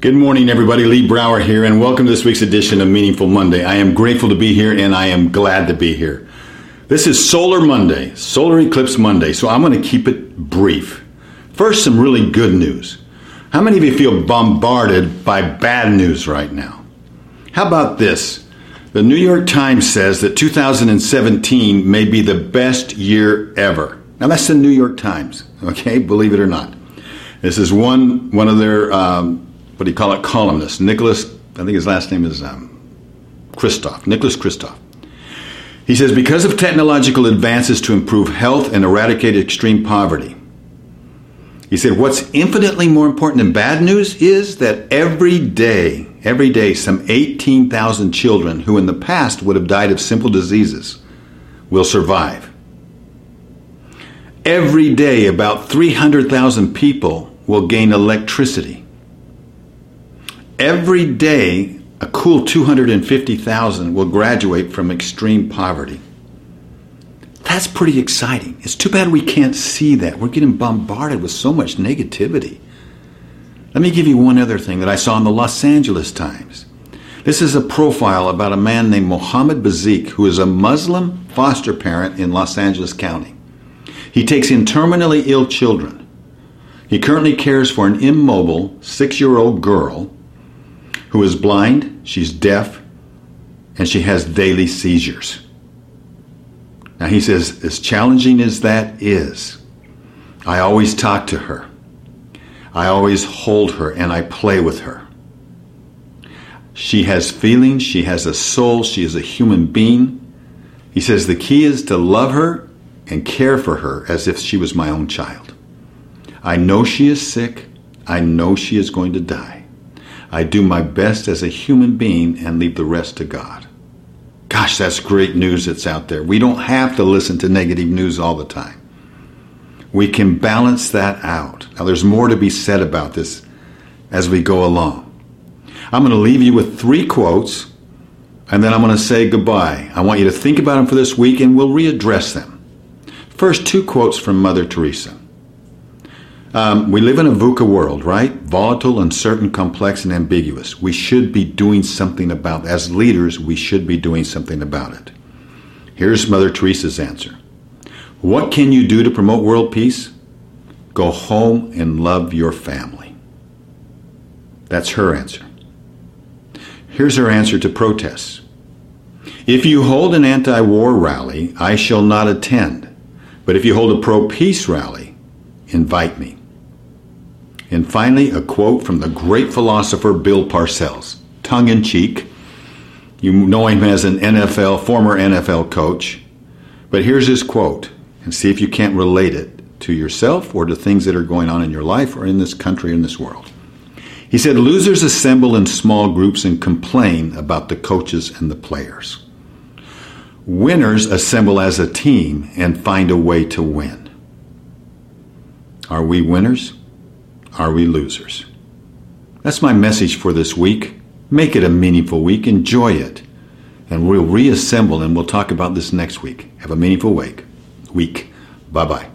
Good morning, everybody. Lee Brower here, and welcome to this week's edition of Meaningful Monday. I am grateful to be here, and I am glad to be here. This is Solar Monday, Solar Eclipse Monday, so I'm going to keep it brief. First, some really good news. How many of you feel bombarded by bad news right now? How about this? The New York Times says that 2017 may be the best year ever. Now, that's the New York Times, okay? Believe it or not. This is one, one of their um, what do you call it, columnist, Nicholas, I think his last name is um, Kristof, Nicholas Kristof. He says, because of technological advances to improve health and eradicate extreme poverty, he said, what's infinitely more important than bad news is that every day, every day, some 18,000 children who in the past would have died of simple diseases will survive. Every day, about 300,000 people will gain electricity every day, a cool 250,000 will graduate from extreme poverty. That's pretty exciting. It's too bad we can't see that. We're getting bombarded with so much negativity. Let me give you one other thing that I saw in the Los Angeles Times. This is a profile about a man named Mohammed Bzeek, who is a Muslim foster parent in Los Angeles County. He takes in terminally ill children. He currently cares for an immobile six year old girl who is blind, she's deaf, and she has daily seizures. Now he says, as challenging as that is, I always talk to her. I always hold her and I play with her. She has feelings, she has a soul, she is a human being. He says the key is to love her and care for her as if she was my own child. I know she is sick. I know she is going to die. I do my best as a human being and leave the rest to God. Gosh, that's great news that's out there. We don't have to listen to negative news all the time. We can balance that out. Now, there's more to be said about this as we go along. I'm going to leave you with three quotes, and then I'm going to say goodbye. I want you to think about them for this week, and we'll readdress them. First, two quotes from Mother Teresa. Um, we live in a VUCA world, right? Volatile, uncertain, complex, and ambiguous. We should be doing something about it. As leaders, we should be doing something about it. Here's Mother Teresa's answer What can you do to promote world peace? Go home and love your family. That's her answer. Here's her answer to protests If you hold an anti war rally, I shall not attend. But if you hold a pro peace rally, invite me. And finally, a quote from the great philosopher Bill Parcells, tongue in cheek. You know him as an NFL, former NFL coach. But here's his quote, and see if you can't relate it to yourself or to things that are going on in your life or in this country, in this world. He said, Losers assemble in small groups and complain about the coaches and the players. Winners assemble as a team and find a way to win. Are we winners? Are we losers? That's my message for this week. Make it a meaningful week. Enjoy it. And we'll reassemble and we'll talk about this next week. Have a meaningful week. Week. Bye bye.